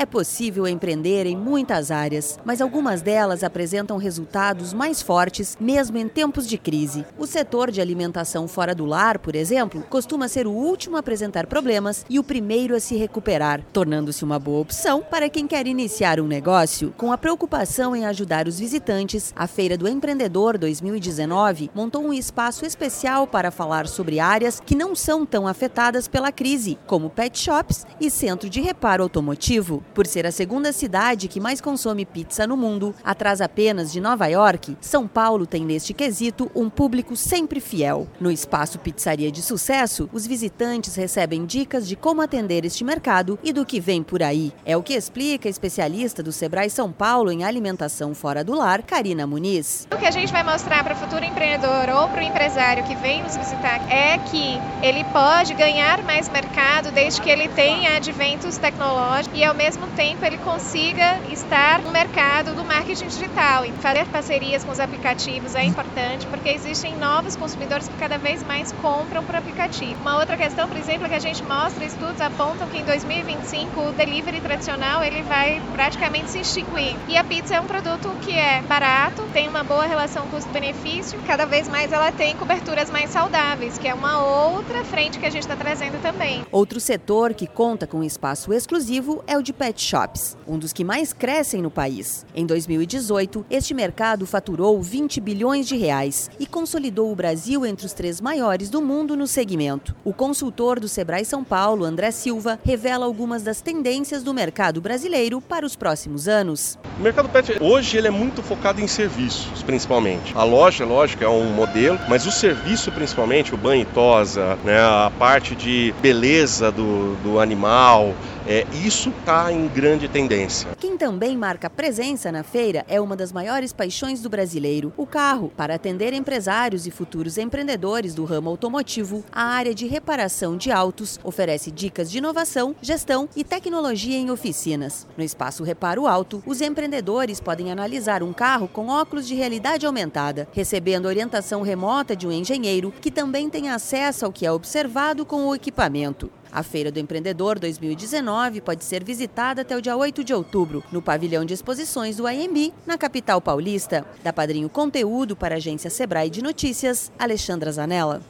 É possível empreender em muitas áreas, mas algumas delas apresentam resultados mais fortes mesmo em tempos de crise. O setor de alimentação fora do lar, por exemplo, costuma ser o último a apresentar problemas e o primeiro a se recuperar, tornando-se uma boa opção para quem quer iniciar um negócio. Com a preocupação em ajudar os visitantes, a Feira do Empreendedor 2019 montou um espaço especial para falar sobre áreas que não são tão afetadas pela crise, como pet shops e centro de reparo automotivo. Por ser a segunda cidade que mais consome pizza no mundo, atrás apenas de Nova York, São Paulo tem neste quesito um público sempre fiel. No espaço Pizzaria de Sucesso, os visitantes recebem dicas de como atender este mercado e do que vem por aí. É o que explica a especialista do Sebrae São Paulo em alimentação fora do lar, Karina Muniz. O que a gente vai mostrar para o futuro empreendedor ou para o empresário que vem nos visitar é que ele pode ganhar mais mercado desde que ele tenha adventos tecnológicos e ao mesmo mesmo tempo ele consiga estar no mercado do marketing digital. E fazer parcerias com os aplicativos é importante porque existem novos consumidores que cada vez mais compram por aplicativo. Uma outra questão, por exemplo, é que a gente mostra, estudos apontam que em 2025 o delivery tradicional ele vai praticamente se extinguir. E a pizza é um produto que é barato, tem uma boa relação custo-benefício, cada vez mais ela tem coberturas mais saudáveis, que é uma outra frente que a gente está trazendo também. Outro setor que conta com espaço exclusivo é o de pet pet shops, um dos que mais crescem no país. Em 2018, este mercado faturou 20 bilhões de reais e consolidou o Brasil entre os três maiores do mundo no segmento. O consultor do Sebrae São Paulo, André Silva, revela algumas das tendências do mercado brasileiro para os próximos anos. O mercado pet hoje ele é muito focado em serviços, principalmente. A loja, lógico, é um modelo, mas o serviço, principalmente, o banho e tosa, né, a parte de beleza do, do animal, é, isso está em grande tendência. Quem também marca presença na feira é uma das maiores paixões do brasileiro, o carro. Para atender empresários e futuros empreendedores do ramo automotivo, a área de reparação de autos oferece dicas de inovação, gestão e tecnologia em oficinas. No espaço Reparo Auto, os empreendedores podem analisar um carro com óculos de realidade aumentada, recebendo orientação remota de um engenheiro que também tem acesso ao que é observado com o equipamento. A Feira do Empreendedor 2019 pode ser visitada até o dia 8 de outubro, no pavilhão de exposições do IMB, na capital paulista. Da Padrinho Conteúdo para a agência Sebrae de Notícias, Alexandra Zanella.